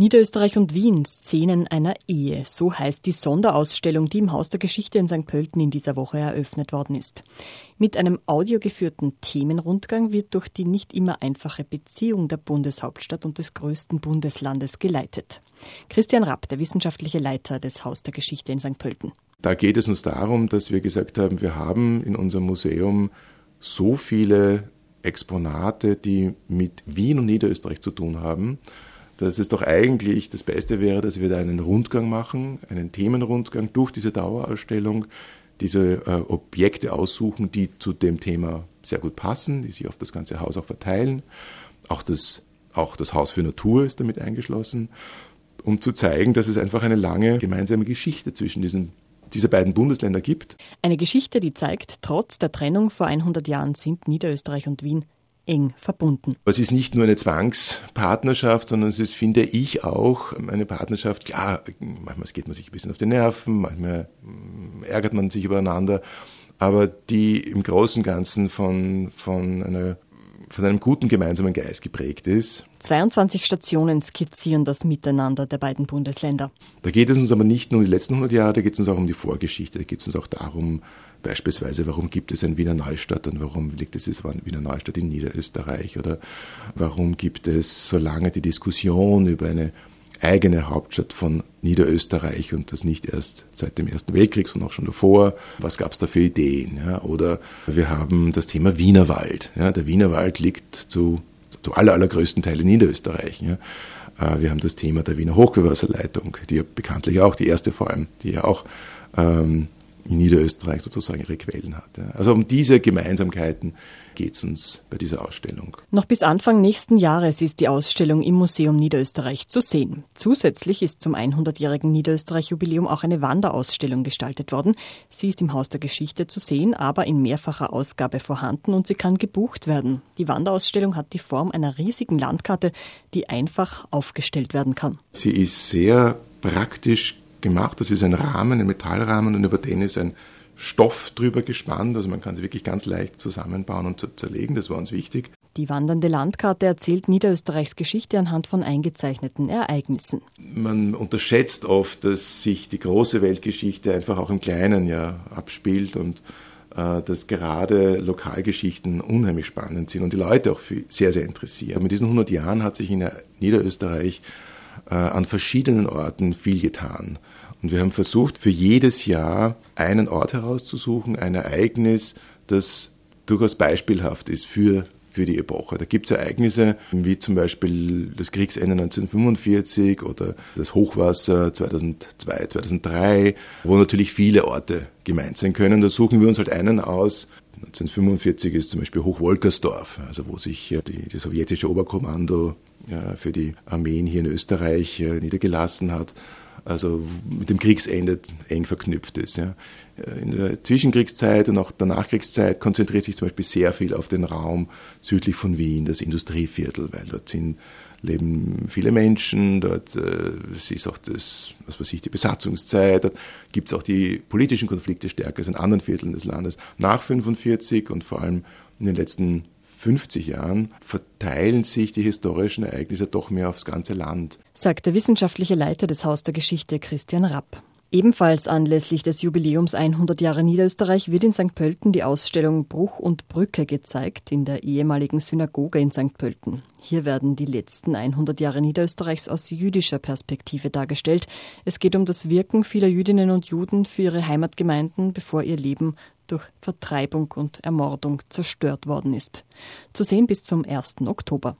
Niederösterreich und Wien, Szenen einer Ehe. So heißt die Sonderausstellung, die im Haus der Geschichte in St. Pölten in dieser Woche eröffnet worden ist. Mit einem audiogeführten Themenrundgang wird durch die nicht immer einfache Beziehung der Bundeshauptstadt und des größten Bundeslandes geleitet. Christian Rapp, der wissenschaftliche Leiter des Haus der Geschichte in St. Pölten. Da geht es uns darum, dass wir gesagt haben, wir haben in unserem Museum so viele Exponate, die mit Wien und Niederösterreich zu tun haben dass es doch eigentlich das Beste wäre, dass wir da einen Rundgang machen, einen Themenrundgang durch diese Dauerausstellung, diese äh, Objekte aussuchen, die zu dem Thema sehr gut passen, die sich auf das ganze Haus auch verteilen. Auch das, auch das Haus für Natur ist damit eingeschlossen, um zu zeigen, dass es einfach eine lange gemeinsame Geschichte zwischen diesen dieser beiden Bundesländer gibt. Eine Geschichte, die zeigt, trotz der Trennung vor 100 Jahren sind Niederösterreich und Wien eng verbunden. Es ist nicht nur eine Zwangspartnerschaft, sondern es ist, finde ich, auch eine Partnerschaft. Ja, manchmal geht man sich ein bisschen auf die Nerven, manchmal mm, ärgert man sich übereinander, aber die im Großen und Ganzen von, von, einer, von einem guten gemeinsamen Geist geprägt ist. 22 Stationen skizzieren das Miteinander der beiden Bundesländer. Da geht es uns aber nicht nur um die letzten 100 Jahre, da geht es uns auch um die Vorgeschichte, da geht es uns auch darum, Beispielsweise, warum gibt es ein Wiener Neustadt und warum liegt es dieses Wiener Neustadt in Niederösterreich? Oder warum gibt es so lange die Diskussion über eine eigene Hauptstadt von Niederösterreich und das nicht erst seit dem Ersten Weltkrieg, sondern auch schon davor. Was gab es da für Ideen? Ja? Oder wir haben das Thema Wienerwald. Ja? Der Wienerwald liegt zu, zu aller, allergrößten Teil in Niederösterreich. Ja? Äh, wir haben das Thema der Wiener Hochgewässerleitung, die ja bekanntlich auch, die erste vor allem, die ja auch ähm, in Niederösterreich sozusagen ihre Quellen hat. Also um diese Gemeinsamkeiten geht es uns bei dieser Ausstellung. Noch bis Anfang nächsten Jahres ist die Ausstellung im Museum Niederösterreich zu sehen. Zusätzlich ist zum 100-jährigen Niederösterreich-Jubiläum auch eine Wanderausstellung gestaltet worden. Sie ist im Haus der Geschichte zu sehen, aber in mehrfacher Ausgabe vorhanden und sie kann gebucht werden. Die Wanderausstellung hat die Form einer riesigen Landkarte, die einfach aufgestellt werden kann. Sie ist sehr praktisch gemacht. Das ist ein Rahmen, ein Metallrahmen und über den ist ein Stoff drüber gespannt. Also man kann sie wirklich ganz leicht zusammenbauen und zerlegen. Das war uns wichtig. Die wandernde Landkarte erzählt Niederösterreichs Geschichte anhand von eingezeichneten Ereignissen. Man unterschätzt oft, dass sich die große Weltgeschichte einfach auch im Kleinen ja abspielt und äh, dass gerade Lokalgeschichten unheimlich spannend sind und die Leute auch sehr, sehr interessieren. Mit diesen 100 Jahren hat sich in Niederösterreich an verschiedenen Orten viel getan. Und wir haben versucht, für jedes Jahr einen Ort herauszusuchen, ein Ereignis, das durchaus beispielhaft ist für, für die Epoche. Da gibt es Ereignisse wie zum Beispiel das Kriegsende 1945 oder das Hochwasser 2002, 2003, wo natürlich viele Orte gemeint sein können. Da suchen wir uns halt einen aus. 1945 ist zum Beispiel Hochwolkersdorf, also wo sich die, die sowjetische Oberkommando für die Armeen hier in Österreich äh, niedergelassen hat, also mit dem Kriegsende eng verknüpft ist. Ja. Äh, in der Zwischenkriegszeit und auch der Nachkriegszeit konzentriert sich zum Beispiel sehr viel auf den Raum südlich von Wien, das Industrieviertel, weil dort sind, leben viele Menschen, dort äh, ist auch das, was weiß ich, die Besatzungszeit, dort gibt es auch die politischen Konflikte stärker als in anderen Vierteln des Landes. Nach 1945 und vor allem in den letzten 50 Jahren verteilen sich die historischen Ereignisse doch mehr aufs ganze Land. Sagt der wissenschaftliche Leiter des Haus der Geschichte Christian Rapp. Ebenfalls anlässlich des Jubiläums 100 Jahre Niederösterreich wird in St. Pölten die Ausstellung Bruch und Brücke gezeigt in der ehemaligen Synagoge in St. Pölten. Hier werden die letzten 100 Jahre Niederösterreichs aus jüdischer Perspektive dargestellt. Es geht um das Wirken vieler Jüdinnen und Juden für ihre Heimatgemeinden, bevor ihr Leben durch Vertreibung und Ermordung zerstört worden ist. Zu sehen bis zum 1. Oktober.